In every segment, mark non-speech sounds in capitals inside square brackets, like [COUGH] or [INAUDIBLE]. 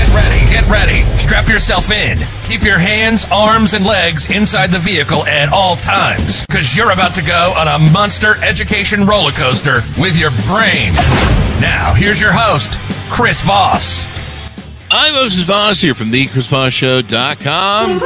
Get ready, get ready. Strap yourself in. Keep your hands, arms, and legs inside the vehicle at all times, because you're about to go on a monster education roller coaster with your brain. Now, here's your host, Chris Voss. I'm Moses Voss here from thechrisvossshow.com.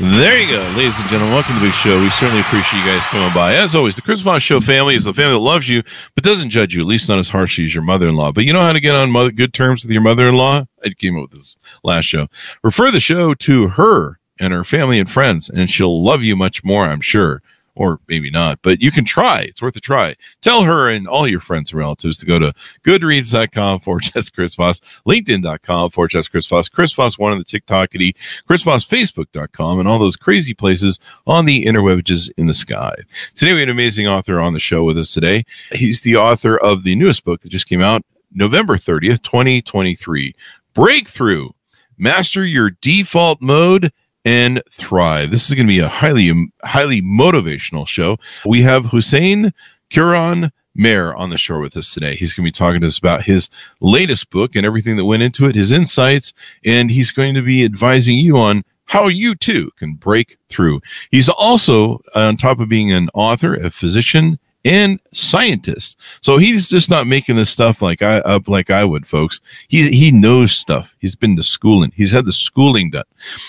There you go, ladies and gentlemen. Welcome to the show. We certainly appreciate you guys coming by. As always, the Chris Voss Show family is the family that loves you, but doesn't judge you, at least not as harshly as your mother-in-law. But you know how to get on mother, good terms with your mother-in-law? I came up with this last show. Refer the show to her and her family and friends, and she'll love you much more, I'm sure or maybe not, but you can try. It's worth a try. Tell her and all your friends and relatives to go to goodreads.com for [LAUGHS] just Chris Voss, LinkedIn.com for just Chris Voss, Chris Voss one on the TikTokity, Chris Voss, Facebook.com, and all those crazy places on the interwebs in the sky. Today we have an amazing author on the show with us today. He's the author of the newest book that just came out November 30th, 2023. Breakthrough. Master your default mode and thrive. This is going to be a highly, um, highly motivational show. We have Hussein Kuran Mayor on the show with us today. He's going to be talking to us about his latest book and everything that went into it, his insights, and he's going to be advising you on how you too can break through. He's also, on top of being an author, a physician, and scientist. So he's just not making this stuff like I up like I would, folks. He he knows stuff. He's been to schooling. He's had the schooling done.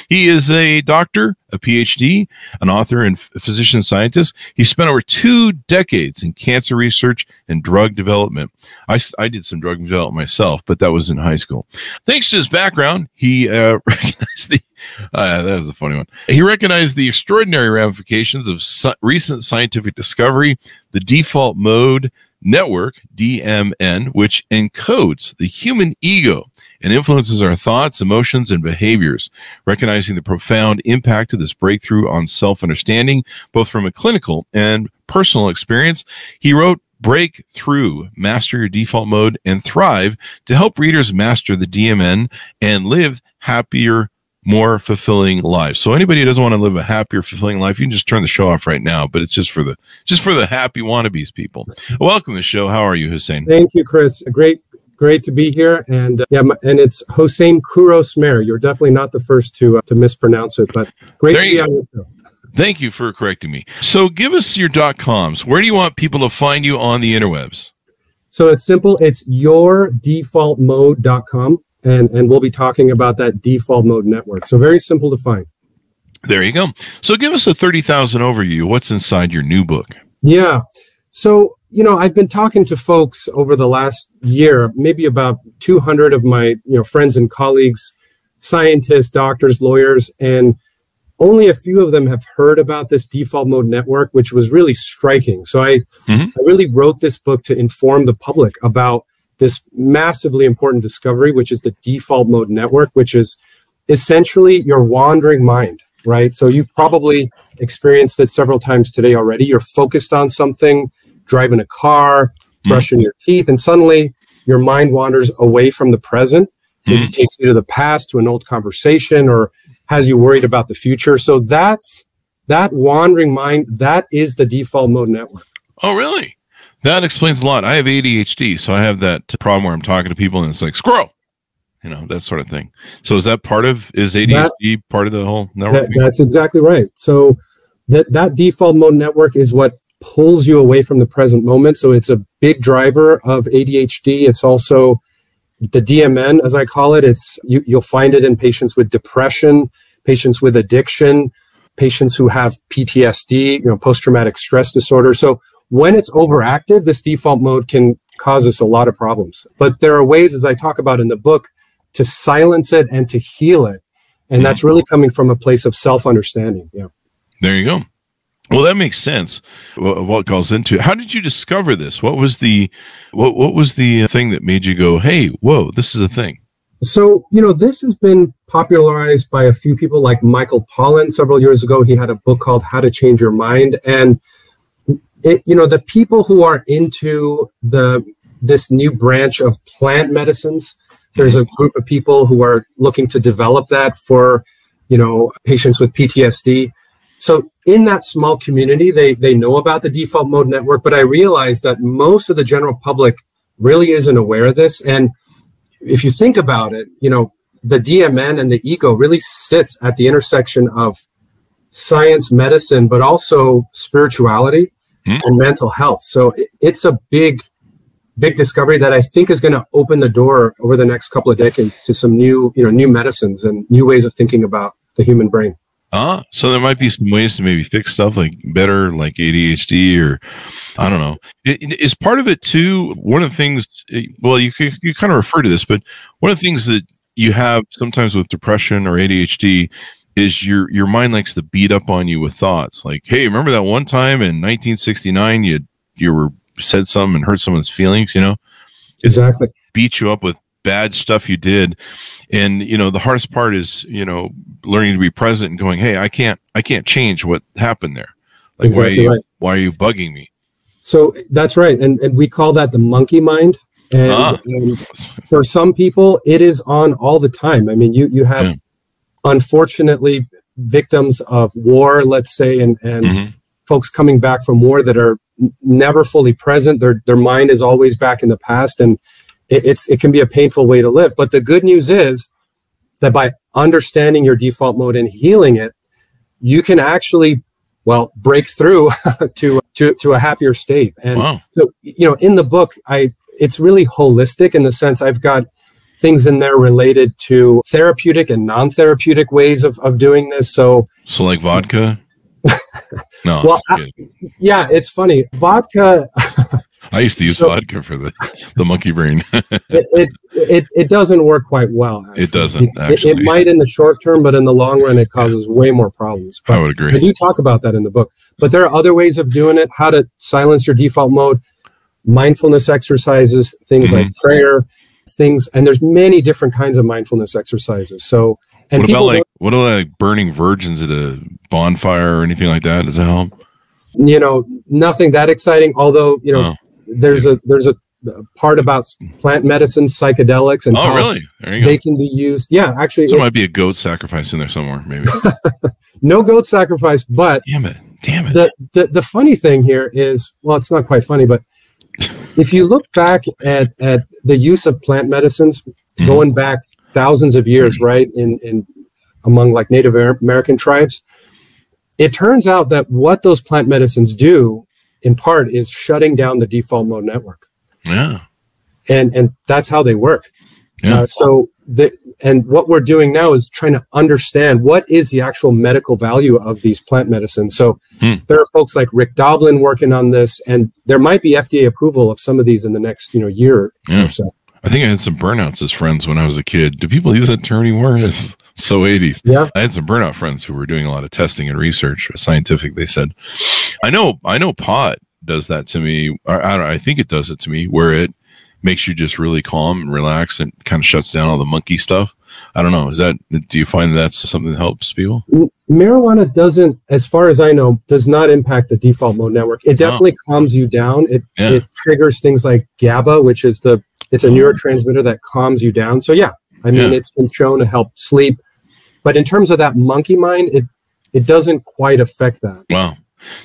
He is a doctor, a PhD, an author and physician scientist. He spent over two decades in cancer research and drug development. I, I did some drug development myself, but that was in high school. Thanks to his background, he uh, [LAUGHS] recognized the uh, [LAUGHS] that was a funny one. He recognized the extraordinary ramifications of su- recent scientific discovery, the default mode network, DMN, which encodes the human ego and influences our thoughts, emotions, and behaviors. Recognizing the profound impact of this breakthrough on self understanding, both from a clinical and personal experience, he wrote break through, master your default mode, and thrive to help readers master the DMN and live happier, more fulfilling lives. So anybody who doesn't want to live a happier, fulfilling life, you can just turn the show off right now. But it's just for the just for the happy wannabes people. Welcome to the show. How are you, Hussein? Thank you, Chris. Great, great to be here. And uh, yeah, and it's Hosein Kouros-Mehr. You're definitely not the first to uh, to mispronounce it, but great there to be go. on the show. Thank you for correcting me. So give us your dot coms. Where do you want people to find you on the interwebs? So it's simple. It's yourdefaultmode.com and and we'll be talking about that default mode network. So very simple to find. There you go. So give us a 30,000 overview. What's inside your new book? Yeah. So, you know, I've been talking to folks over the last year, maybe about 200 of my, you know, friends and colleagues, scientists, doctors, lawyers, and only a few of them have heard about this default mode network, which was really striking. So I, mm-hmm. I really wrote this book to inform the public about this massively important discovery, which is the default mode network, which is essentially your wandering mind, right? So you've probably experienced it several times today already. You're focused on something, driving a car, mm. brushing your teeth, and suddenly your mind wanders away from the present. Maybe mm. takes you to the past, to an old conversation, or has you worried about the future. So that's that wandering mind, that is the default mode network. Oh, really? That explains a lot. I have ADHD, so I have that problem where I'm talking to people and it's like squirrel, you know, that sort of thing. So is that part of is ADHD that, part of the whole network? That, that's exactly right. So that that default mode network is what pulls you away from the present moment. So it's a big driver of ADHD. It's also the DMN, as I call it. It's you, you'll find it in patients with depression, patients with addiction, patients who have PTSD, you know, post traumatic stress disorder. So when it's overactive, this default mode can cause us a lot of problems. But there are ways, as I talk about in the book, to silence it and to heal it. And hmm. that's really coming from a place of self understanding. Yeah. There you go. Well, that makes sense. What goes into it? How did you discover this? What was the what What was the uh, thing that made you go, "Hey, whoa, this is a thing"? So you know, this has been popularized by a few people, like Michael Pollan. Several years ago, he had a book called "How to Change Your Mind," and it you know the people who are into the this new branch of plant medicines there's a group of people who are looking to develop that for you know patients with ptsd so in that small community they they know about the default mode network but i realize that most of the general public really isn't aware of this. And if you think about it you know the dmn and the ego really sits at the intersection of science medicine but also spirituality mm. and mental health so it's a big big discovery that i think is going to open the door over the next couple of decades to some new you know new medicines and new ways of thinking about the human brain Ah, so there might be some ways to maybe fix stuff like better, like ADHD, or I don't know. Is part of it too. One of the things, eh, well, you you kind of refer to this, but one of the things that you have sometimes with depression or ADHD is your your mind likes to beat up on you with thoughts like, "Hey, remember that one time in 1969 you you were said something and hurt someone's feelings?" You know, exactly. Beat you up with bad stuff you did and you know the hardest part is you know learning to be present and going hey i can't i can't change what happened there like exactly why, are you, right. why are you bugging me so that's right and, and we call that the monkey mind and, ah. and for some people it is on all the time i mean you you have yeah. Unfortunately victims of war let's say and and mm-hmm. folks coming back from war that are never fully present their their mind is always back in the past and it, it's it can be a painful way to live. But the good news is that by understanding your default mode and healing it, you can actually well break through [LAUGHS] to to to a happier state. And wow. so you know, in the book, I it's really holistic in the sense I've got things in there related to therapeutic and non-therapeutic ways of, of doing this. So so like vodka. [LAUGHS] no. Well, I, yeah, it's funny. Vodka [LAUGHS] I used to use so, vodka for the, the monkey brain. [LAUGHS] it, it, it, it doesn't work quite well. Actually. It doesn't actually. It, it, might in the short term, but in the long run, it causes way more problems. But I would agree. Do talk about that in the book. But there are other ways of doing it. How to silence your default mode, mindfulness exercises, things mm-hmm. like prayer, things, and there's many different kinds of mindfulness exercises. So, and what about like what about like burning virgins at a bonfire or anything like that? Does that help? You know, nothing that exciting. Although you know, oh there's a there's a part about plant medicine, psychedelics, and oh, really? they can be used. Yeah, actually, there might be a goat sacrifice in there somewhere, maybe. [LAUGHS] no goat sacrifice, but damn it, damn it. The, the the funny thing here is, well, it's not quite funny, but if you look back at at the use of plant medicines mm-hmm. going back thousands of years, mm-hmm. right, in in among like Native American tribes, it turns out that what those plant medicines do in part is shutting down the default mode network. Yeah. And and that's how they work. Yeah. Uh, so the and what we're doing now is trying to understand what is the actual medical value of these plant medicines. So hmm. there are folks like Rick Doblin working on this, and there might be FDA approval of some of these in the next you know year yeah. or so. I think I had some burnouts as friends when I was a kid. Do people use that term anymore? [LAUGHS] It's so 80s. Yeah. I had some burnout friends who were doing a lot of testing and research, scientific, they said. I know, I know pot does that to me. I, I, I think it does it to me where it makes you just really calm and relax and kind of shuts down all the monkey stuff. I don't know. Is that, do you find that's something that helps people? Marijuana doesn't, as far as I know, does not impact the default mode network. It definitely oh. calms you down. It, yeah. it triggers things like GABA, which is the, it's a oh. neurotransmitter that calms you down. So yeah, I mean, yeah. it's been shown to help sleep, but in terms of that monkey mind, it, it doesn't quite affect that. Wow.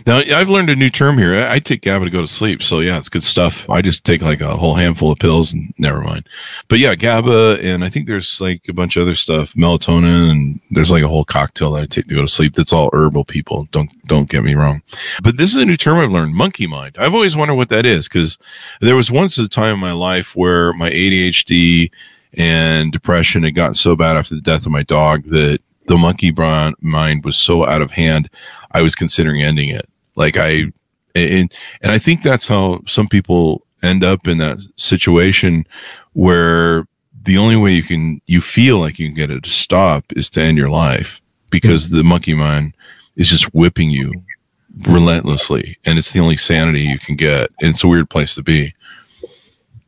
Now I've learned a new term here. I, take GABA to go to sleep, so yeah, it's good stuff. I just take like a whole handful of pills and never mind. But yeah, GABA and I think there's like a bunch of other stuff, melatonin, and there's like a whole cocktail that I take to go to sleep. That's all herbal. People don't don't get me wrong. But this is a new term I've learned, monkey mind. I've always wondered what that is because there was once a time in my life where my ADHD and depression had gotten so bad after the death of my dog that the monkey mind was so out of hand I was considering ending it. Like I, and and I think that's how some people end up in that situation where the only way you can you feel like you can get it to stop is to end your life because mm-hmm. the monkey mind is just whipping you relentlessly and it's the only sanity you can get and it's a weird place to be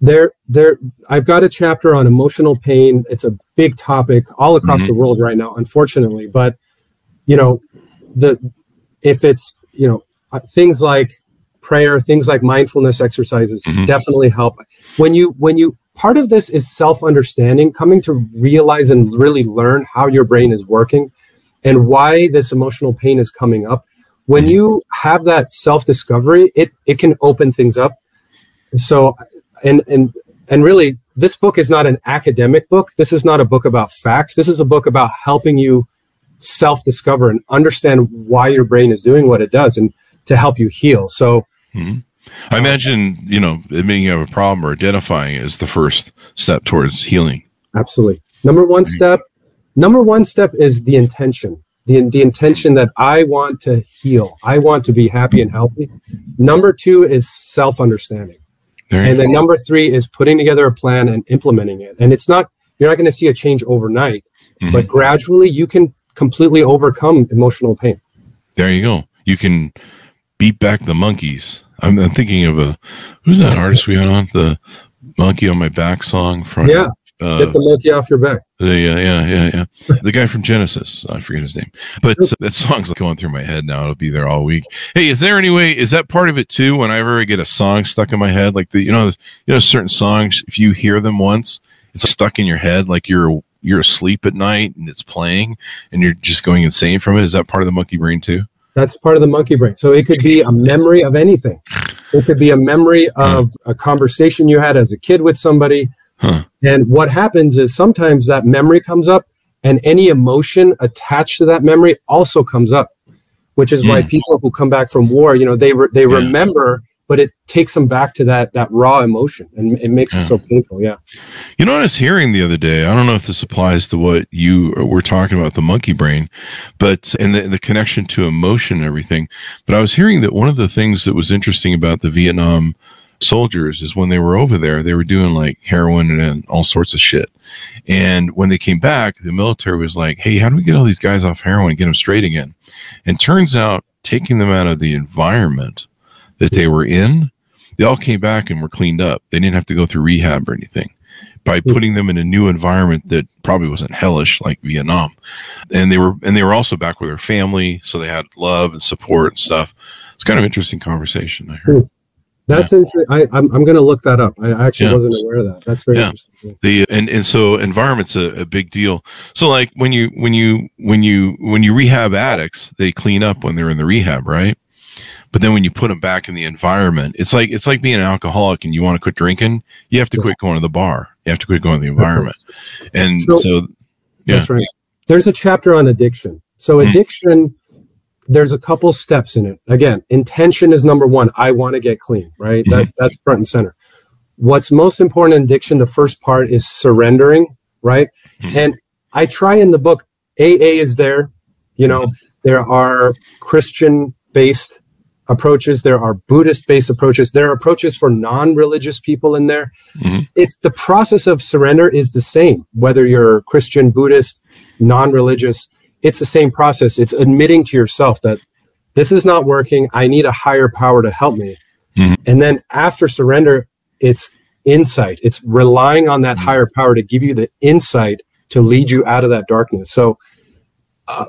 there there i've got a chapter on emotional pain it's a big topic all across mm-hmm. the world right now unfortunately but you know the if it's you know uh, things like prayer, things like mindfulness exercises Mhm. definitely help. When you when you part of this is self-understanding, coming to realize and really learn how your brain is working and why this emotional pain is coming up. When Mhm. you have that self-discovery, it it can open things up. So and and and really this book is not an academic book. This is not a book about facts. This is a book about helping you self-discover and understand why your brain is doing what it does and to help you heal. So Mhm. I imagine, you know, admitting you have a problem or identifying it is the first step towards healing. Absolutely. Number one step. Number one step is the intention. The, the intention that I want to heal. I want to be happy and healthy. Number two is self understanding. And then number three is putting together a plan and implementing it. And it's not, you're not going to see a change overnight, Mhm. but gradually you can completely overcome emotional pain. There you go. You can beat back the monkeys. I'm, I'm thinking of a who's that artist we had on the monkey on my back song from Yeah. uh, Get the monkey off your back. the uh, yeah yeah yeah the guy from Genesis I forget his name but uh, that song's going through my head now it'll be there all week hey is there any way is that part of it too whenever I get a song stuck in my head like the you know you know certain songs if you hear them once it's stuck in your head like you're you're asleep at night and it's playing and you're just going insane from it is that part of the monkey brain too That's part of the monkey brain. So it could be a memory of anything. It could be a memory of a conversation you had as a kid with somebody. Huh. And what happens is sometimes that memory comes up and any emotion attached to that memory also comes up, which is why Mm. people who come back from war, you know, they re- they Yeah. remember, but it takes them back to that that raw emotion and it makes Yeah. it so hmm. painful. Yeah. You know what I was hearing the other day? I don't know if this applies to what you were talking about, the monkey brain, but and the, the connection to emotion and everything. But I was hearing that one of the things that was interesting about the Vietnam soldiers is when they were over there, they were doing like heroin and all sorts of shit. And when they came back, the military was like, hey, how do we get all these guys off heroin and get them straight again? And turns out taking them out of the environment that they were in, they all came back and were cleaned up. They didn't have to go through rehab or anything by hmm. putting them in a new environment that probably wasn't hellish like Vietnam. And they were and they were also back with their family, so they had love and support and stuff. It's kind of interesting conversation. I heard. Hmm. That's interesting. I, I'm, I'm going to look that up. I actually Yeah. wasn't aware of that. That's very Yeah. interesting. Yeah. the and and so environment's a, a big deal so like when you when you when you when you rehab addicts they clean up when they're in the rehab right but then when you put them back in the environment it's like it's like being an alcoholic and you want to quit drinking you have to Yeah. quit going to the bar you have to quit going to the environment and So- so, Yeah. That's right. There's a chapter on addiction. So Hmm. addiction, there's a couple steps in it. Again, intention is number one. I want to get clean, right? Mm-hmm. That that's front and center. What's most important in addiction, the first part is surrendering, right? Mhm. And I try in the book, AA is there. You know, there are Christian based approaches, there are Buddhist based approaches, there are approaches for non religious people in there. Mhm. It's the process of surrender is the same, whether you're Christian, Buddhist, non religious, it's the same process. It's admitting to yourself that this is not working. I need a higher power to help me. Mhm. And then after surrender, it's insight. It's relying on that Mhm. higher power to give you the insight to lead you out of that darkness. So uh,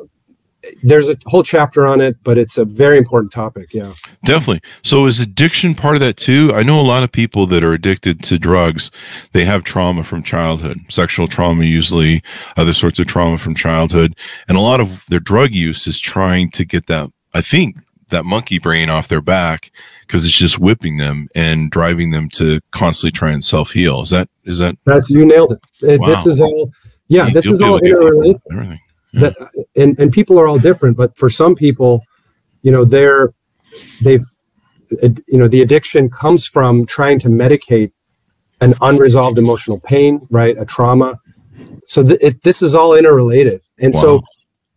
there's a whole chapter on it, but it's a very important topic. Yeah. Definitely. So is addiction part of that too? I know a lot of people that are addicted to drugs, they have trauma from childhood, sexual trauma usually, other sorts of trauma from childhood, and a lot of their drug use is trying to get that I think that monkey brain off their back because it's just whipping them and driving them to constantly try and self-heal. Is that is that That's you nailed it. Uh, This is all yeah, this is all interrelated. everything. That hmm. uh, and and people are all different but for some people you know they're they've you know the addiction comes from trying to medicate an unresolved emotional pain right a trauma. So th- it, this is all interrelated. And so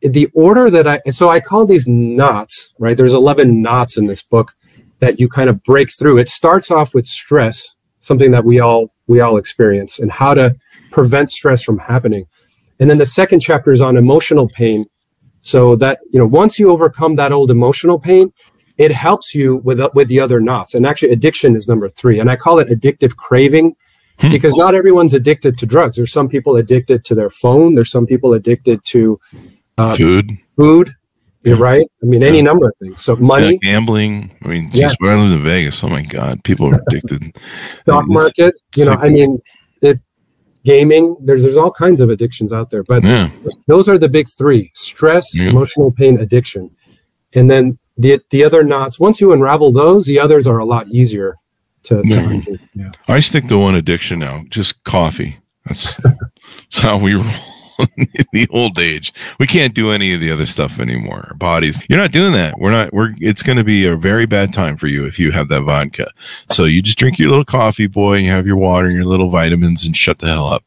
the order that i so i call these knots right there's 11 knots in this book that you kind of break through. It starts off with stress something that we all we all experience and how to prevent stress from happening and then the second chapter is on emotional pain. So that, you know, once you overcome that old emotional pain, it helps you with, with the other knots. And actually, addiction is number three. And I call it addictive craving Hmm. because not everyone's addicted to drugs. There's some people addicted to their phone, there's some people addicted to uh, Food. food, You're right. I mean, any number of things. So money, Yeah, gambling. I mean, Yeah. geez, when I lived in Vegas, oh my God, people are addicted. [LAUGHS] stock It's market. You know. I mean, it gaming. There's there's all kinds of addictions out there, but yeah. those are the big three: stress, Yeah. emotional pain, addiction, and then the the other knots. Once you unravel those, the others are a lot easier to. Yeah. Yeah. I stick to one addiction now, just coffee. That's, [LAUGHS] that's how we roll [LAUGHS] in the old age. We can't do any of the other stuff anymore. Our bodies, you're not doing that. We're not, we're, it's going to be a very bad time for you if you have that vodka. So you just drink your little coffee, boy, and you have your water and your little vitamins and shut the hell up.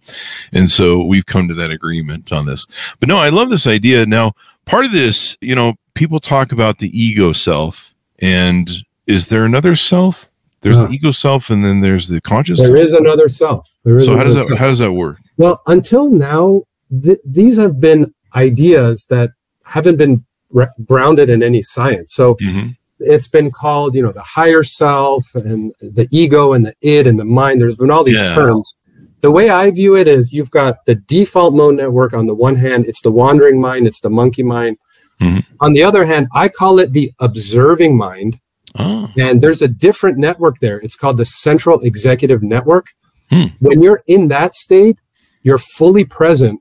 And so we've come to that agreement on this. But no, I love this idea. Now, part of this, you know, people talk about the ego self. And is there another self? There's Uh, the ego self, and then there's the conscious. There is another self. There is So how does that self. how does that work? Well, until now, th- these have been ideas that haven't been re- grounded in any science. So Mm-hmm. it's been called, you know, the higher self and the ego and the id and the mind. There's been all these Yeah. terms. The way I view it is you've got the default mode network on the one hand, it's the wandering mind, it's the monkey mind. Mhm. On the other hand, I call it the observing mind. Oh, And there's a different network there. It's called the central executive network. Hmm. When you're in that state, you're fully present.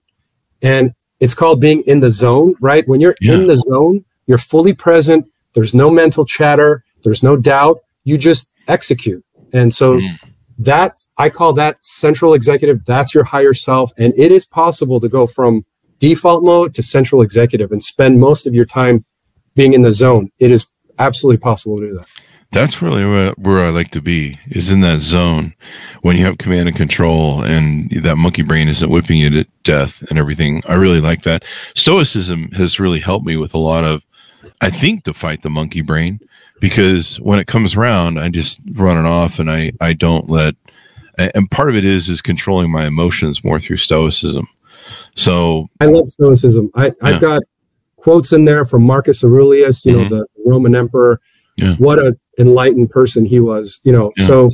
And it's called being in the zone, right? When you're Yeah. in the zone, you're fully present. There's no mental chatter, there's no doubt. You just execute. And so Hmm. that I call that central executive. That's your higher self. And it is possible to go from default mode to central executive and spend most of your time being in the zone. It is absolutely possible to do that. that's really where, where I like to be. Is in that zone when you have command and control, and that monkey brain isn't whipping you to death and everything. I really like that. Stoicism has really helped me with a lot of, I think, to fight the monkey brain because when it comes around, I just run it off, and I I don't let. And part of it is is controlling my emotions more through stoicism. So I love Stoicism. I, Yeah. I've got quotes in there from Marcus Aurelius, you Mhm. know, the Roman emperor. Yeah. What a enlightened person he was, you know. Yeah. So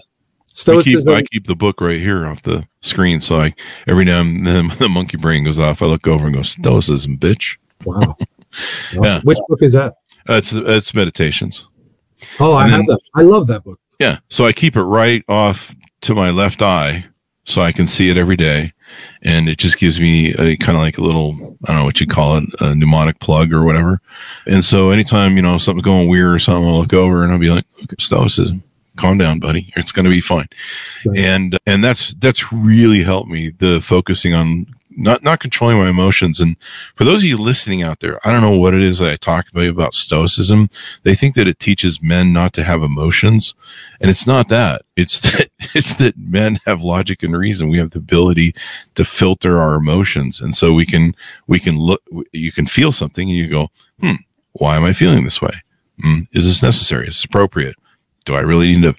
I keep, I keep the book right here off the screen. So I every now and then [LAUGHS] the monkey brain goes off. I look over and go, Stoicism, bitch. wow. [LAUGHS] Yeah. Which book is that? Uh, That's it's meditations. Oh, I And have um, that. I love that book. Yeah. So I keep it right off to my left eye so I can see it every day. And it just gives me a kind of like a little, I don't know what you call it, a mnemonic plug or whatever. And so anytime, you know, something's going weird or something, I'll look over and I'll be like, stoicism, calm down, buddy. It's going to be fine. Right. And, and that's, that's really helped me the focusing on not, not controlling my emotions. And for those of you listening out there, I don't know what it is that I talk about about stoicism. They think that it teaches men not to have emotions and it's not that it's that [LAUGHS] it's that men have logic and reason we have the ability to filter our emotions and so we can we can look you can feel something and you go hmm why am i feeling this way hmm, is this necessary is this appropriate do i really need to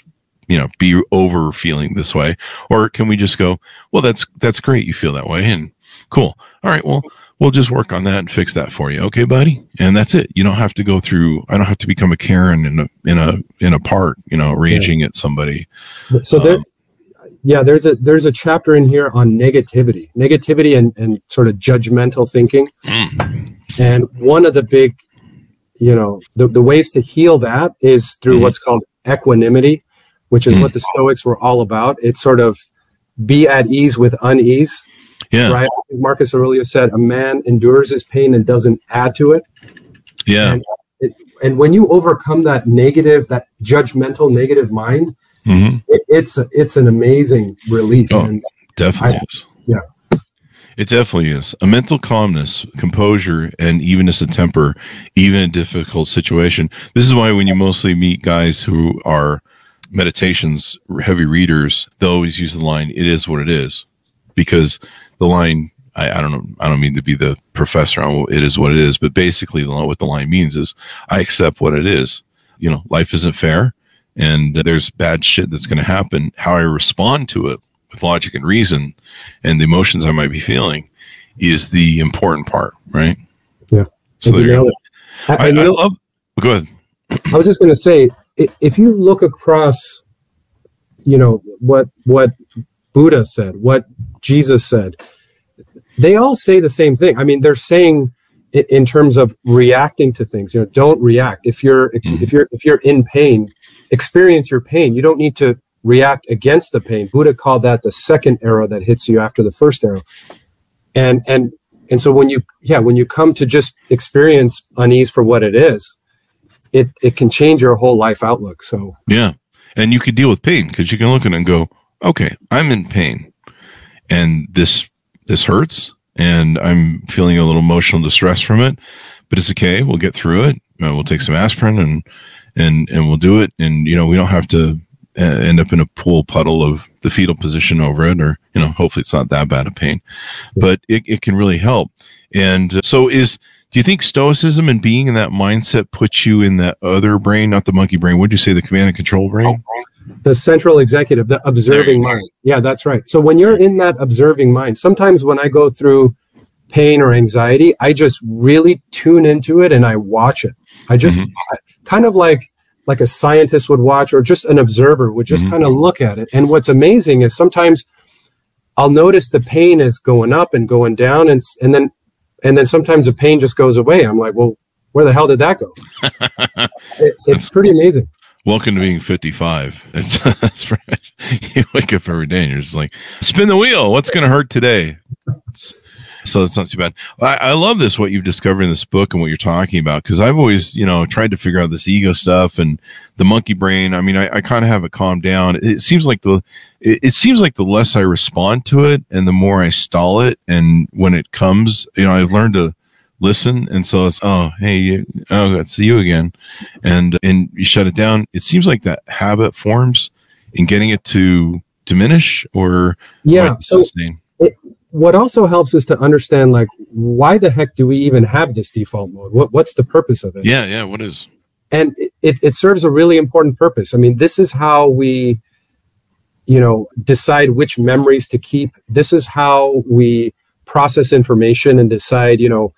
you know be over feeling this way? Or can we just go well that's that's great you feel that way and cool. All right well we'll just work on that and fix that for you. Okay buddy. And that's it. You don't have to go through i don't have to become a karen in a in a in a part you know raging at somebody. So there, Um, yeah, there's a there's a chapter in here on negativity, negativity, and and sort of judgmental thinking. mm, And one of the big, you know, the, the ways to heal that is through Mhm. what's called equanimity, which is Mm. what the Stoics were all about. It's sort of be at ease with unease, yeah right? Marcus Aurelius said, "A man endures his pain and doesn't add to it." yeah And, it, and when you overcome that negative, that judgmental negative mind, hmm it, it's it's an amazing release. Oh. And definitely I-. it definitely is. A mental calmness composure and evenness of temper even in a difficult situation. This is why when you mostly meet guys who are meditations heavy readers they'll always use the line it is what it is. Because the line I, I don't know i don't mean to be the professor on it is what it is but basically what the line means is i accept what it is. You know life isn't fair and there's bad shit that's going to happen. How i respond to it with logic and reason and the emotions i might be feeling is the important part right Yeah. so there you go. I, I, I, I love go ahead I was just going to say, if you look across, you know what what Buddha said, what Jesus said, they all say the same thing. I mean, they're saying in terms of reacting to things. You know, don't react. If you're Mhm. if you're if you're in pain, experience your pain. You don't need to react against the pain. Buddha called that the second arrow that hits you after the first arrow. And and and so when you yeah when you come to just experience unease for what it is, it it can change your whole life outlook. So Yeah. And you could deal with pain because you can look at it and go, okay, I'm in pain and this this hurts and I'm feeling a little emotional distress from it, but it's okay. We'll get through it. Uh, we'll take some aspirin and and and we'll do it. And you know, we don't have to end up in a pool puddle of the fetal position over it, or you know, hopefully it's not that bad of pain, but it, it can really help. And uh, so is do you think stoicism and being in that mindset puts you in that other brain, not the monkey brain? Would you say the command and control brain? the central executive, the observing mind. Yeah, that's right. So when you're in that observing mind, sometimes when I go through pain or anxiety, I just really tune into it and I watch it. I just Mhm. I- kind of like like a scientist would watch or just an observer would just Mhm. kind of look at it. And what's amazing is sometimes I'll notice the pain is going up and going down and and then and then sometimes the pain just goes away. I'm like, "Well, where the hell did that go?" [LAUGHS] It, it's pretty amazing. Welcome to being 55. [LAUGHS] It's, that's right. [LAUGHS] You wake up every day and you're just like, spin the wheel. What's going to hurt today? So it's not too bad. I, I love this, what you've discovered in this book and what you're talking about, because I've always, you know, tried to figure out this ego stuff and the monkey brain. I mean, I, I kind of have it calmed down. It seems like the, it, it seems like the less I respond to it and the more I stall it. And when it comes, you know, I've learned to listen. And so it's, oh, hey, you, oh, it's you again. And, and you shut it down. It seems like that habit forms in getting it to diminish or Yeah. So sustain. What also helps is to understand like why the heck do we even have this default mode? What, what's the purpose of it? Yeah, yeah. What is? and it, it serves a really important purpose. I mean this is how we you know decide which memories to keep. This is how we process information and decide you know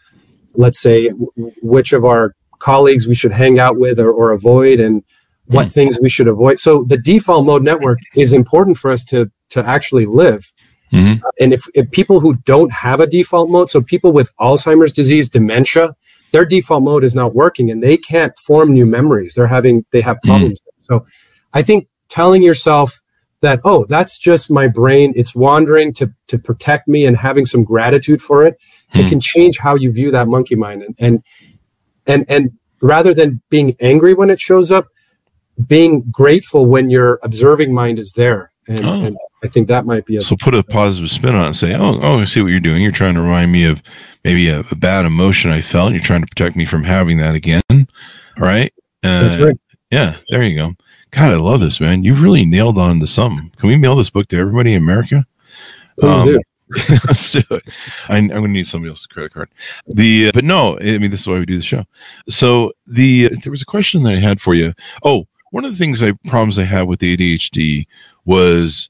let's say w- which of our colleagues we should hang out with or, or avoid and what hmm. things we should avoid. So the default mode network is important for us to to actually live Mhm. and if, if people who don't have a default mode so people with alzheimer's disease dementia their default mode is not working and they can't form new memories. They're having they have problems. So i think telling yourself that oh that's just my brain it's wandering to to protect me and having some gratitude for it it Hmm. can change how you view that monkey mind. And and and, and rather than being angry when it shows up being grateful when your observing mind is there and, Oh. and i think that might be a So put a positive spin on it and say, oh, oh, I see what you're doing. You're trying to remind me of maybe a, a bad emotion I felt. And you're trying to protect me from having that again. Right. Uh, that's right Yeah, there you go. God, I love this, man. You've really nailed on to something. Can we mail this book to everybody in America? Please Um, do. [LAUGHS] Let's do it. I, I'm going to need somebody else's credit card. The uh, but no, I mean this is why we do the show. So the there was a question that I had for you. Oh, one of the things I problems I had with the ADHD was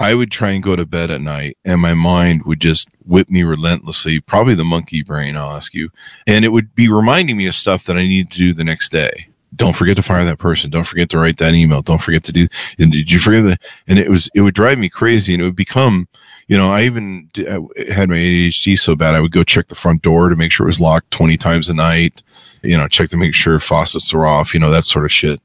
I would try and go to bed at night, and my mind would just whip me relentlessly. Probably the monkey brain, I'll ask you, and it would be reminding me of stuff that I need to do the next day. Don't forget to fire that person. Don't forget to write that email. Don't forget to do. And did you forget that? And it was it would drive me crazy, and it would become you know, I even had my ADHD so bad I would go check the front door to make sure it was locked 20 times a night, you know, check to make sure faucets are off, you know, that sort of shit.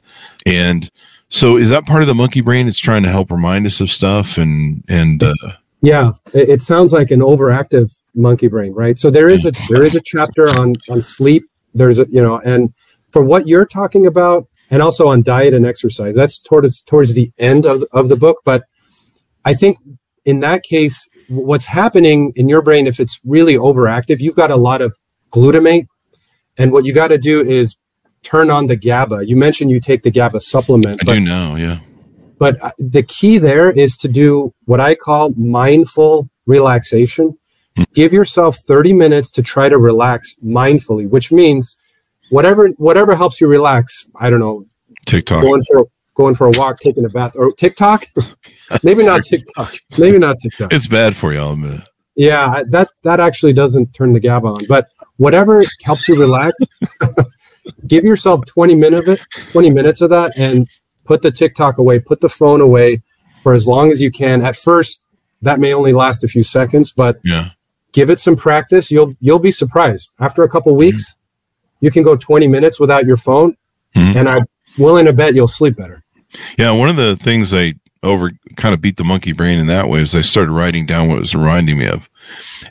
And so is that part of the monkey brain? It's trying to help remind us of stuff and, and, uh, Yeah, it, it sounds like an overactive monkey brain, right? So there is a there is a chapter on on sleep. There's a you know, and for what you're talking about, and also on diet and exercise. That's towards towards the end of of the book. But I think in that case, what's happening in your brain, if it's really overactive, you've got a lot of glutamate, and what you got to do is turn on the GABA. You mentioned you take the GABA supplement, I but do know. Yeah. but uh, the key there is to do what I call mindful relaxation. Hmm. Give yourself 30 minutes to try to relax mindfully, which means whatever whatever helps you relax. I don't know, TikTok. going for going for a walk, taking a bath, or TikTok. [LAUGHS] Maybe not TikTok. Maybe not TikTok. It's bad for you. I'll admit. Yeah, that that actually doesn't turn the GABA on. But whatever helps you relax, [LAUGHS] give yourself 20 minutes of it, 20 minutes of that, and put the TikTok away, put the phone away for as long as you can. At first, that may only last a few seconds, but Yeah. give it some practice. You'll you'll be surprised. After a couple weeks, mm-hmm. you can go 20 minutes without your phone, mm-hmm. and I'm willing to bet you'll sleep better. Yeah, one of the things I over kind of beat the monkey brain in that way is I started writing down what it was reminding me of,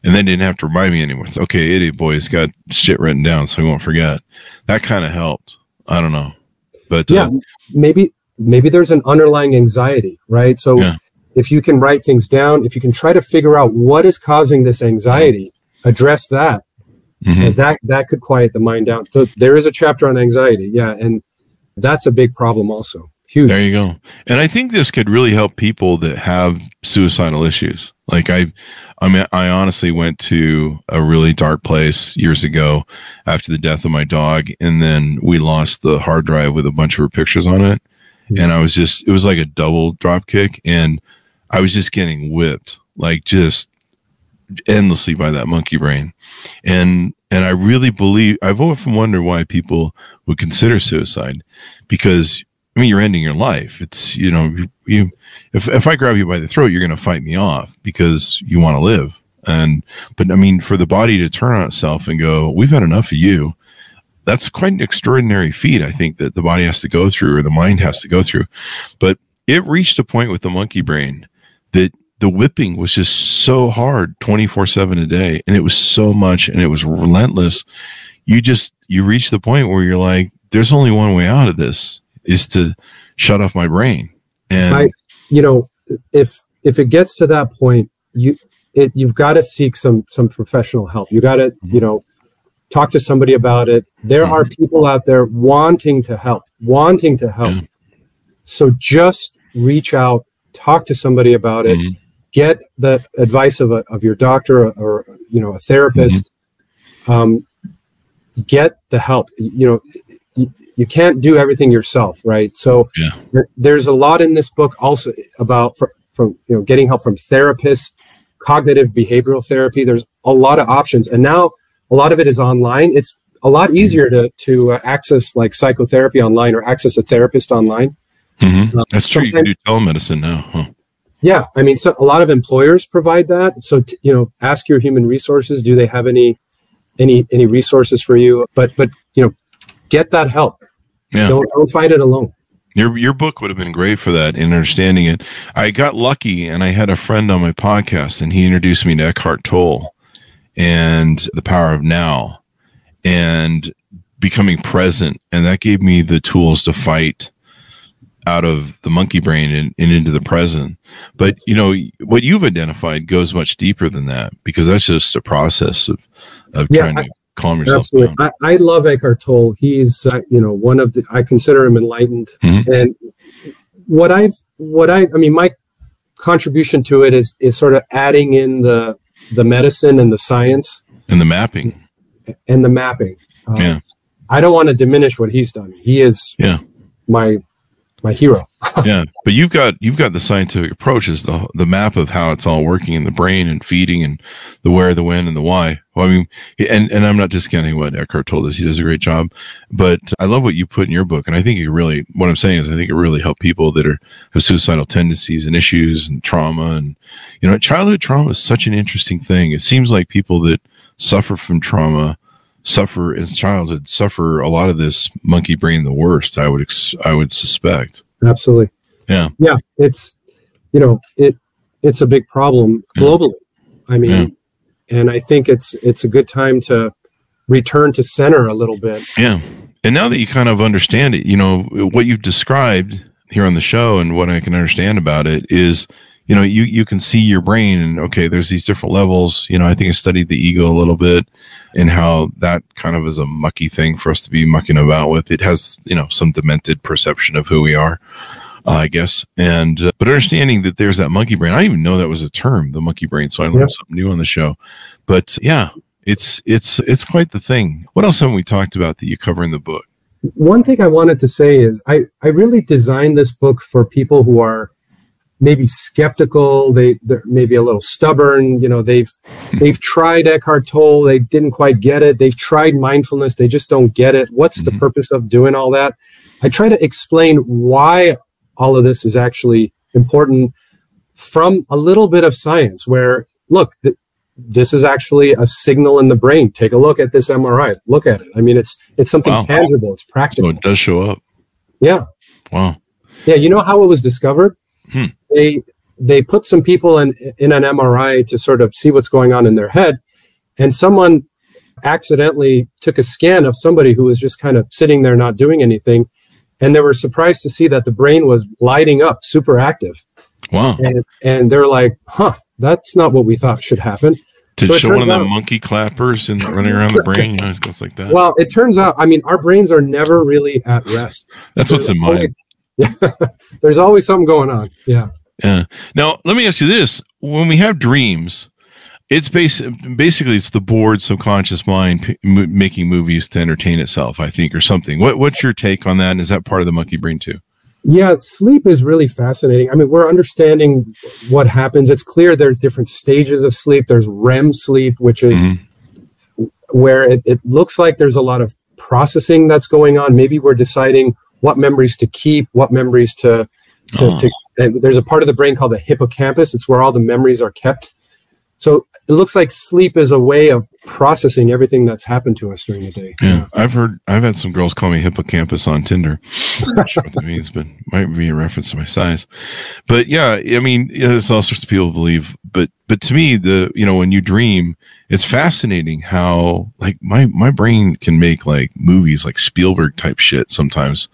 and then didn't have to remind me anymore. It's okay, idiot boy's got shit written down, so he won't forget. That kind of helped. I don't know, but yeah, uh, maybe maybe there's an underlying anxiety, right? So. Yeah if you can write things down, if you can try to figure out what is causing this anxiety, address that. Mm-hmm. that that could quiet the mind down. So there is a chapter on anxiety, yeah, and that's a big problem also. Huge. There you go. And I think this could really help people that have suicidal issues. Like I, I mean, I honestly went to a really dark place years ago after the death of my dog, and then we lost the hard drive with a bunch of her pictures on it, mm-hmm. and I was just, it was like a double drop kick, and I was just getting whipped, like just endlessly by that monkey brain. And and I really believe I've often wondered why people would consider suicide because I mean you're ending your life. It's you know you if if I grab you by the throat you're going to fight me off because you want to live. And but I mean for the body to turn on itself and go we've had enough of you. That's quite an extraordinary feat I think that the body has to go through or the mind has to go through. But it reached a point with the monkey brain that the whipping was just so hard 24 7 a day and it was so much and it was relentless you just you reach the point where you're like there's only one way out of this is to shut off my brain and I, you know if if it gets to that point you it you've got to seek some some professional help you got to mm-hmm. you know talk to somebody about it there mm-hmm. are people out there wanting to help wanting to help yeah. so just reach out talk to somebody about it, mm-hmm. get the advice of, a, of your doctor or, or you know a therapist. Mm-hmm. Um, get the help. You know, you, can't do everything yourself, right? So yeah. th- there's a lot in this book also about from, from you know getting help from therapists, cognitive behavioral therapy. There's a lot of options, and now a lot of it is online. It's a lot easier to to uh, access like psychotherapy online or access a therapist online. Mm-hmm. Uh, That's true. You can do telemedicine now, huh? Yeah, I mean, so a lot of employers provide that. So t- you know, ask your human resources. Do they have any any any resources for you? But but you know, get that help. Yeah. Don't don't fight it alone. Your your book would have been great for that in understanding it. I got lucky and I had a friend on my podcast and he introduced me to Eckhart Tolle and the power of now and becoming present and that gave me the tools to fight out of the monkey brain and, and, into the present. But you know what you've identified goes much deeper than that because that's just a process of of yeah, trying to calm yourself absolutely. down. I, I love Eckhart Tolle. He's uh, you know one of the I consider him enlightened, mm-hmm. and what I've what I I mean my contribution to it is is sort of adding in the the medicine and the science and the mapping and the mapping. Um, yeah. I don't want to diminish what he's done. He is yeah. my my hero. [LAUGHS] yeah, but you've got you've got the scientific approach is the the map of how it's all working in the brain and feeding and the where, the when, and the why. Well, I mean, and and I'm not discounting what Eckhart told us; he does a great job. But I love what you put in your book, and I think it really. What I'm saying is, I think it really helped people that are have suicidal tendencies and issues and trauma, and you know, childhood trauma is such an interesting thing. It seems like people that suffer from trauma suffer in childhood suffer a lot of this monkey brain the worst i would ex- i would suspect. Absolutely. Yeah. Yeah it's you know it it's a big problem globally. Yeah. i mean yeah. and i think it's it's a good time to return to center a little bit. Yeah. And now that you kind of understand it you know what you've described here on the show and what i can understand about it is you know you you can see your brain and okay there's these different levels. You know i think i studied the ego a little bit and how that kind of is a mucky thing for us to be mucking about with. It has you know some demented perception of who we are uh, i guess. And uh, but understanding that there's that monkey brain i didn't even know that was a term the monkey brain so i learned yep. something new on the show. But yeah it's it's it's quite the thing. What else haven't we talked about that you cover in the book? One thing i wanted to say is i i really designed this book for people who are maybe skeptical they they're maybe a little stubborn you know they've they've tried eckhart tolle they didn't quite get it they've tried mindfulness they just don't get it what's mm-hmm. the purpose of doing all that i try to explain why all of this is actually important from a little bit of science where look the, this is actually a signal in the brain. Take a look at this MRI. Look at it. I mean, it's it's something Wow. tangible. It's practical. So it does show up. yeah, Wow. yeah. You know how it was discovered? Hmm. They they put some people in in an MRI to sort of see what's going on in their head, and someone accidentally took a scan of somebody who was just kind of sitting there not doing anything, and they were surprised to see that the brain was lighting up, super active, Wow. and and they're like, "Huh, that's not what we thought should happen." To So show one of out- monkey clappers and running around the brain, you know, stuff like that. Well, it turns out, I mean, our brains are never really at rest. That's what's in mine. Always- Yeah, [LAUGHS] there's always something going on. Yeah. Yeah. Now, let me ask you this: When we have dreams, it's bas- basically it's the bored subconscious mind p- m- making movies to entertain itself, I think, or something. What What's your take on that? And is that part of the monkey brain too? Yeah, sleep is really fascinating. I mean, we're understanding what happens. It's clear there's different stages of sleep. There's REM sleep, which is Mhm. where it, it looks like there's a lot of processing that's going on. Maybe we're deciding what memories to keep, what memories to, to, Oh. to and there's a part of the brain called the hippocampus. It's where all the memories are kept. So it looks like sleep is a way of processing everything that's happened to us during the day. Yeah, I've heard. I've had some girls call me hippocampus on Tinder. [LAUGHS] Not sure what that means, but might be a reference to my size. But yeah, I mean, yeah, there's all sorts of people believe. But but to me, the you know when you dream, it's fascinating how like my my brain can make like movies like Spielberg type shit sometimes,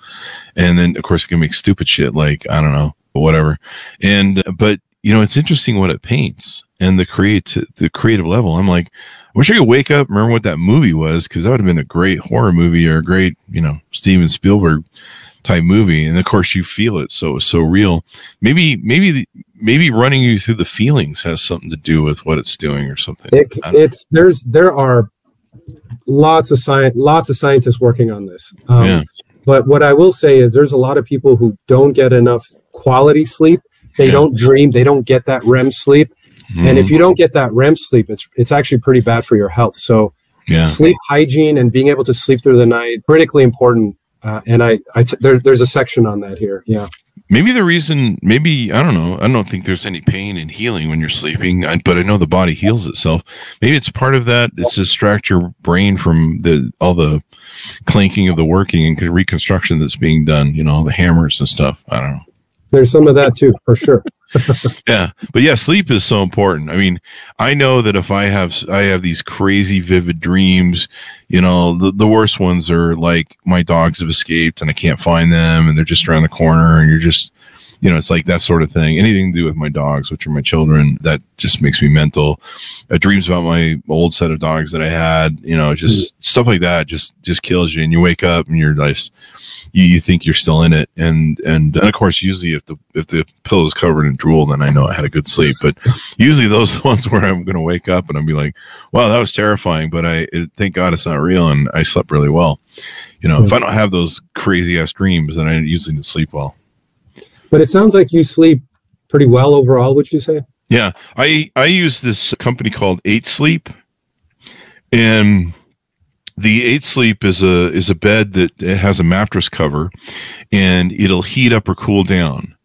and then of course it can make stupid shit like I don't know whatever. And uh, but you know it's interesting what it paints and the create the creative level. I'm like. I wish I could wake up, remember what that movie was, because that would have been a great horror movie or a great, you know, Steven Spielberg type movie. And of course, you feel it, so so real. Maybe, maybe, the, maybe running you through the feelings has something to do with what it's doing or something. It, it's there's there are lots of science lots of scientists working on this. Um, Yeah. But what I will say is there's a lot of people who don't get enough quality sleep. They Yeah. don't dream. They don't get that REM sleep. And if Mhm. you don't get that REM sleep, it's it's actually pretty bad for your health. So yeah, sleep hygiene and being able to sleep through the night critically important. Uh, and I, I t- there, there's a section on that here. Yeah. maybe the reason, maybe I don't know. I don't think there's any pain and healing when you're sleeping, I, but I know the body heals itself. Maybe it's part of that. It's distract your brain from the all the clanking of the working and reconstruction that's being done. You know, the hammers and stuff. I don't know. There's some of that too, for sure. Yeah, but yeah, sleep is so important. I mean, I know that if I have I have these crazy vivid dreams, you know, the, the worst ones are like my dogs have escaped and I can't find them and they're just around the corner and you're just you know, it's like that sort of thing. Anything to do with my dogs, which are my children, that just makes me mental. Uh, dreams about my old set of dogs that I had, you know, just stuff like that just just kills you. And you wake up and you're just you, you think you're still in it. And, and and of course usually if the if the pillow is covered in drool then i know i had a good sleep. But usually those [LAUGHS] are the ones where i'm going to wake up and I'm be like wow that was terrifying but i it, thank god it's not real and i slept really well. You know if i don't have those crazy ass dreams then i usually don't sleep well But it sounds like you sleep pretty well overall. Would you say? Yeah, I I use this company called Eight Sleep, and the Eight Sleep is a is a bed that has a mattress cover, and it'll heat up or cool down.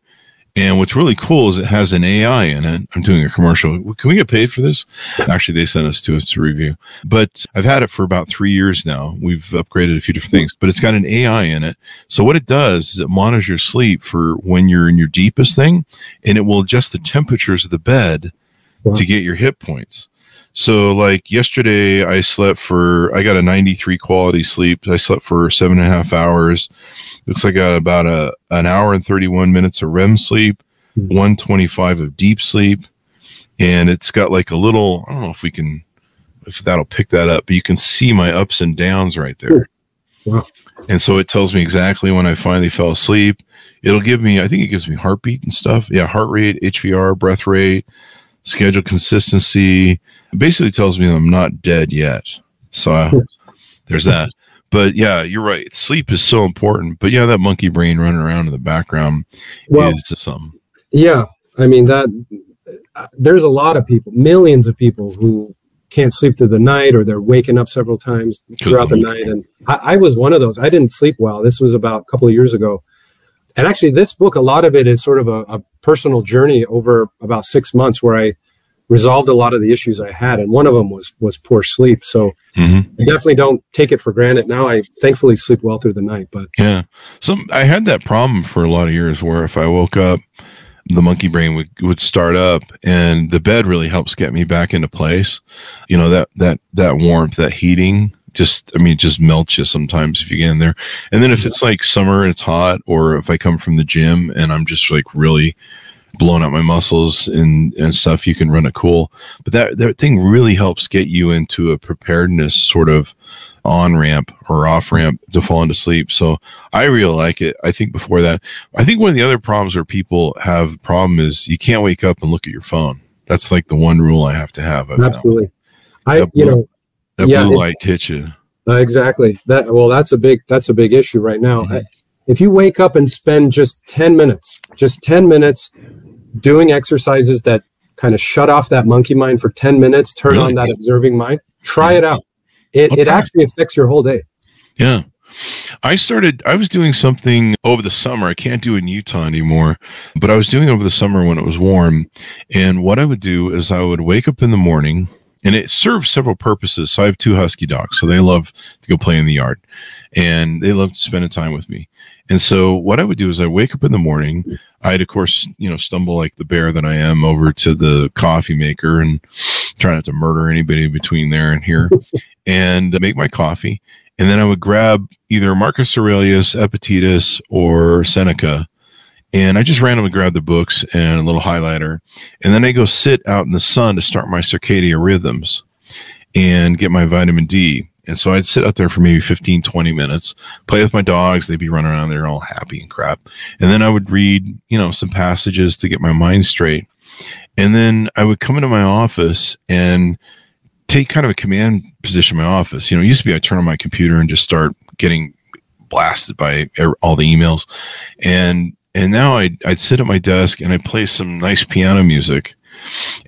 And what's really cool is it has an AI in it. I'm doing a commercial. Can we get paid for this? Actually, they sent us to us to review. But I've had it for about three years now. We've upgraded a few different things, but it's got an AI in it. So what it does is it monitors your sleep for when you're in your deepest thing, and it will adjust the temperatures of the bed Wow. to get your hit points. So like yesterday, I slept for I got a 93 quality sleep. I slept for seven and a half hours. Looks like I got about a an hour and 31 minutes of REM sleep, Mhm. 125 of deep sleep, and it's got like a little. I don't know if we can if that'll pick that up, but you can see my ups and downs right there. Wow. And so it tells me exactly when I finally fell asleep. It'll give me, I think it gives me heartbeat and stuff. Yeah, heart rate, HVR, breath rate, schedule consistency. It basically tells me I'm not dead yet. So [LAUGHS] there's that. But yeah, you're right. Sleep is so important. But yeah, that monkey brain running around in the background Well, is something. Yeah, I mean that. uh, There's a lot of people, millions of people who can't sleep through the night, or they're waking up several times throughout the the night. And I, I was one of those. I didn't sleep well. This was about a couple of years ago. And actually, this book, a lot of it is sort of a, a personal journey over about six months, where I resolved a lot of the issues I had, and one of them was was poor sleep. So Mhm. I definitely don't take it for granted. Now I thankfully sleep well through the night, but Yeah. Some I had that problem for a lot of years where if I woke up, the monkey brain would, would start up and the bed really helps get me back into place. You know, that that that warmth, that heating just I mean just melts you sometimes if you get in there. And then if it's like summer and it's hot or if I come from the gym and I'm just like really blowing out my muscles and and stuff, you can run it cool. But that that thing really helps get you into a preparedness sort of on ramp or off ramp to fall into sleep. So I really like it. I think before that, I think one of the other problems where people have a problem is you can't wake up and look at your phone. That's like the one rule I have to have. Absolutely. I That you know That Yeah, blue it- light hits you. Uh, exactly. That well, that's a big that's a big issue right now. Mhm. Uh, If you wake up and spend just ten minutes, just ten minutes, doing exercises that kind of shut off that monkey mind for ten minutes, turn Really? on that observing mind. Try it out. It I'll it it. actually affects your whole day. Yeah. I started, I was doing something over the summer. I can't do it in Utah anymore, but I was doing it over the summer when it was warm. And what I would do is I would wake up in the morning and it serves several purposes. So I have two husky dogs, so they love to go play in the yard and they love to spend time with me. And so what I would do is I wake up in the morning. I'd of course, you know, stumble like the bear that I am over to the coffee maker and try not to murder anybody between there and here [LAUGHS] and make my coffee. And then I would grab either Marcus Aurelius, Epictetus, or Seneca. And I just randomly grab the books and a little highlighter. And then I go sit out in the sun to start my circadian rhythms and get my vitamin D. And so I'd sit out there for maybe 15, 20 minutes, play with my dogs. They'd be running around there all happy and crap. And then I would read, you know, some passages to get my mind straight. And then I would come into my office and take kind of a command position in my office. You know, it used to be I turn on my computer and just start getting blasted by er- all the emails. And and now I'd, I'd sit at my desk and I'd play some nice piano music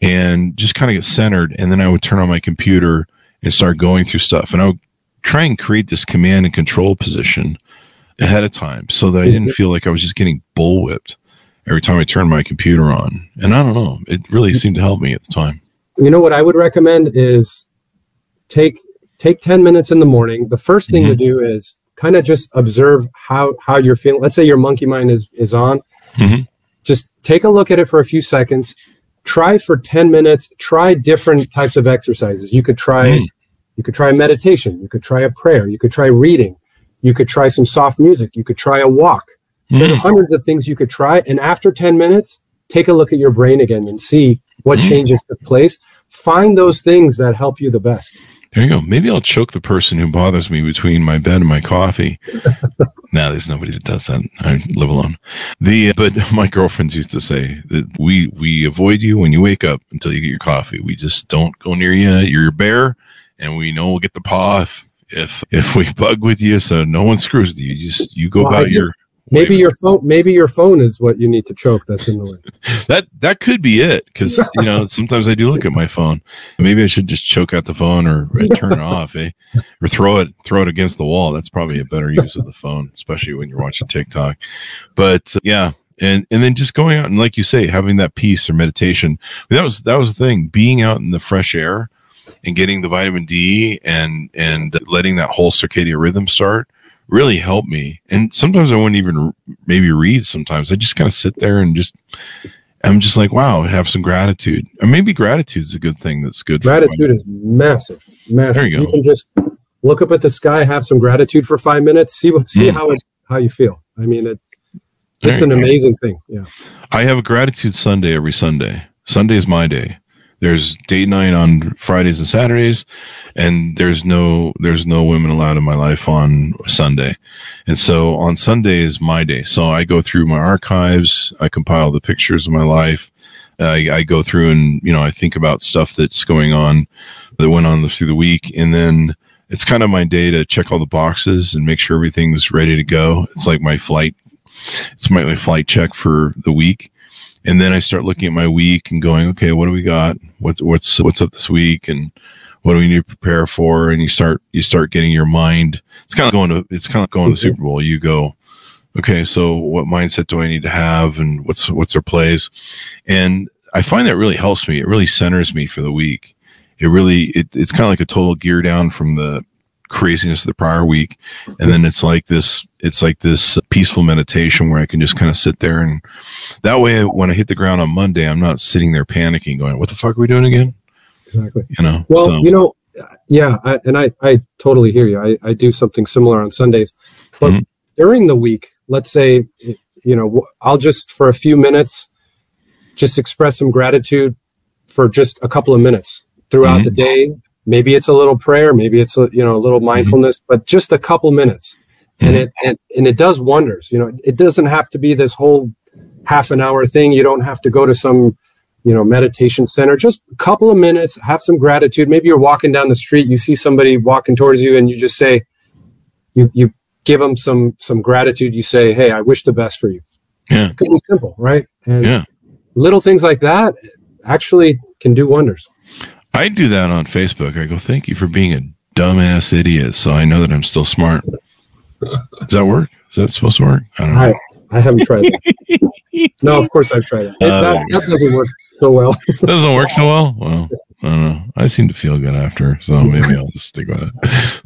and just kind of get centered. And then I would turn on my computer and start going through stuff. And I would try and create this command and control position ahead of time so that I didn't feel like I was just getting bullwhipped every time I turned my computer on. And I don't know, it really seemed to help me at the time. You know what I would recommend is take take 10 minutes in the morning. The first thing to do is kind of just observe how how you're feeling. Let's say your monkey mind is is on. Mhm. Just take a look at it for a few seconds. Try for 10 minutes. Try different types of exercises. You could try Mm. you could try meditation, you could try a prayer, you could try reading, you could try some soft music, you could try a walk. There's Mm. hundreds of things you could try. And after 10 minutes, take a look at your brain again and see what Mm. changes took place. Find those things that help you the best. There you go. Maybe I'll choke the person who bothers me between my bed and my coffee. [LAUGHS] no, there's nobody that does that. I live alone. The uh, but [LAUGHS] my girlfriends used to say that we we avoid you when you wake up until you get your coffee. We just don't go near you. You're a bear, and we know we'll get the paw if if, if we [LAUGHS] bug with you. So no one screws with you. You just you go Well, about your Maybe your phone maybe your phone is what you need to choke that's in the way. [LAUGHS] that that could be it because you know sometimes I do look at my phone. Maybe I should just choke out the phone or, or turn it off, eh? Or throw it throw it against the wall. That's probably a better use of the phone, especially when you're watching TikTok. But uh, yeah, and and then just going out and like you say, having that peace or meditation. That was that was the thing. Being out in the fresh air and getting the vitamin D and and letting that whole circadian rhythm start really helped me. And sometimes I wouldn't even maybe read. Sometimes I just kind of sit there and just I'm just like, wow, have some gratitude. Or maybe gratitude is a good thing. That's good. for Gratitude is massive. Massive. There you go. can just look up at the sky, have some gratitude for five minutes, see see Mm. how it how you feel. I mean it it's an amazing thing. Yeah. I have a gratitude Sunday every Sunday. Sunday is my day. There's date night on Fridays and Saturdays, and there's no there's no women allowed in my life on Sunday. And so on Sunday is my day. So I go through my archives, I compile the pictures of my life. I, I go through and you know I think about stuff that's going on that went on through the week, and then it's kind of my day to check all the boxes and make sure everything's ready to go. It's like my flight. It's my, my flight check for the week and then I start looking at my week and going, okay, what do we got? What's what's what's up this week, and what do we need to prepare for? And you start you start getting your mind. It's kind of going to it's kind of going to the mm-hmm. Super Bowl. You go, okay, so what mindset do I need to have, and what's what's their plays? And I find that really helps me. It really centers me for the week. It really it, it's kind of like a total gear down from the craziness of the prior week, and then it's like this it's like this peaceful meditation where I can just kind of sit there and that way when I hit the ground on Monday, I'm not sitting there panicking, going, "What the fuck are we doing again?" Exactly. You know. Well, so. you know, yeah, I, and I I totally hear you. I I do something similar on Sundays, but mm-hmm. during the week, let's say, you know, I'll just for a few minutes just express some gratitude for just a couple of minutes throughout mm-hmm. the day. Maybe it's a little prayer, maybe it's a you know a little mm-hmm. mindfulness, mm-hmm. but just a couple minutes, and mm-hmm. it and, and it does wonders. You know, it doesn't have to be this whole half an hour thing. You don't have to go to some you know meditation center. Just a couple of minutes, have some gratitude. Maybe you're walking down the street, you see somebody walking towards you, and you just say, you you give them some some gratitude. You say, "Hey, I wish the best for you." Yeah, could be simple, right? And yeah little things like that actually can do wonders. I do that on Facebook. I go, thank you for being a dumbass idiot. So I know that I'm still smart. Does that work? Is that supposed to work? I don't know. I, I haven't tried that. no, of course I've tried it. Uh, that, that, doesn't work so well. [LAUGHS] doesn't work so well? Well, I don't know. I seem to feel good after, so maybe I'll just stick with it.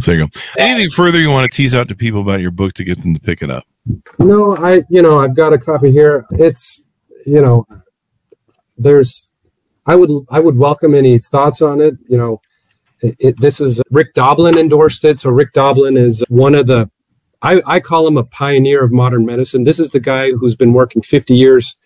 So there you go. Anything further you want to tease out to people about your book to get them to pick it up? No, I, you know, I've got a copy here. It's, you know, there's I would I would welcome any thoughts on it. You know, it, it, this is Rick Doblin endorsed it. So Rick Doblin is one of the I, I call him a pioneer of modern medicine. This is the guy who's been working 50 years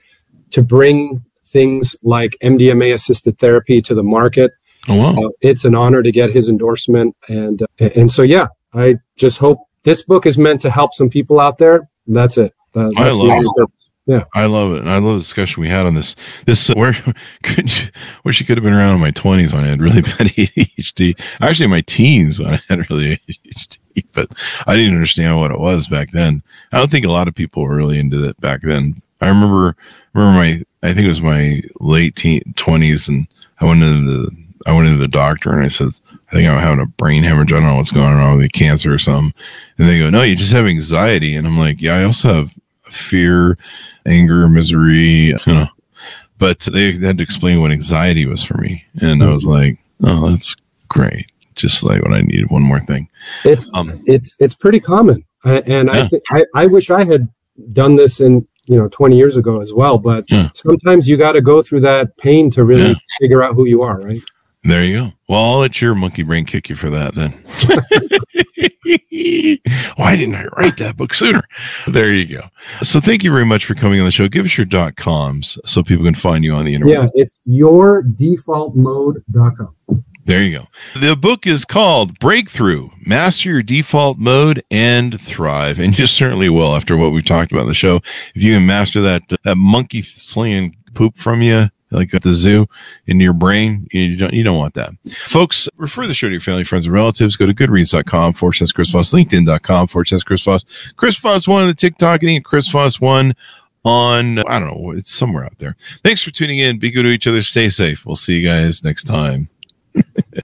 to bring things like MDMA assisted therapy to the market. Oh, wow. Uh, it's an honor to get his endorsement, and uh, and so yeah, I just hope this book is meant to help some people out there. That's it. Uh, that's I love it. Yeah, I love it. and I love the discussion we had on this. This uh, where [LAUGHS] could you, wish you could have been around in my twenties when I had really [LAUGHS] bad ADHD. Actually, my teens when I had really [LAUGHS] ADHD, but I didn't understand what it was back then. I don't think a lot of people were really into it back then. I remember remember my I think it was my late twenties, and I went into the I went into the doctor and I said I think I'm having a brain hemorrhage. I don't know what's going on with cancer or something. And they go, no, you just have anxiety. And I'm like, yeah, I also have fear, anger, misery, you know. But they had to explain what anxiety was for me. And I was mm-hmm. like, oh, that's great. Just like what I needed. One more thing. It's um, it's it's pretty common, and yeah. I, I I wish I had done this in you know 20 years ago as well. But yeah. sometimes you got to go through that pain to really yeah. figure out who you are, right? There you go. Well, I'll let your monkey brain kick you for that then. [LAUGHS] Why didn't I write that book sooner? There you go. So thank you very much for coming on the show. Give us your dot coms so people can find you on the internet. Yeah, it's yourdefaultmode.com. There you go. The book is called Break Through Master Your Default Mode and Thrive. And you certainly will after what we've talked about in the show. If you can master that, uh, that monkey slinging poop from you, like at the zoo in your brain. You don't, you don't want that. Folks, refer the show to your family, friends, and relatives. Go to goodreads.com, slash Chris Voss, LinkedIn.com, slash Chris Voss, Chris Voss one on the TikTok, and Chris Voss one on, I don't know, it's somewhere out there. Thanks for tuning in. Be good to each other. Stay safe. We'll see you guys next time. [LAUGHS]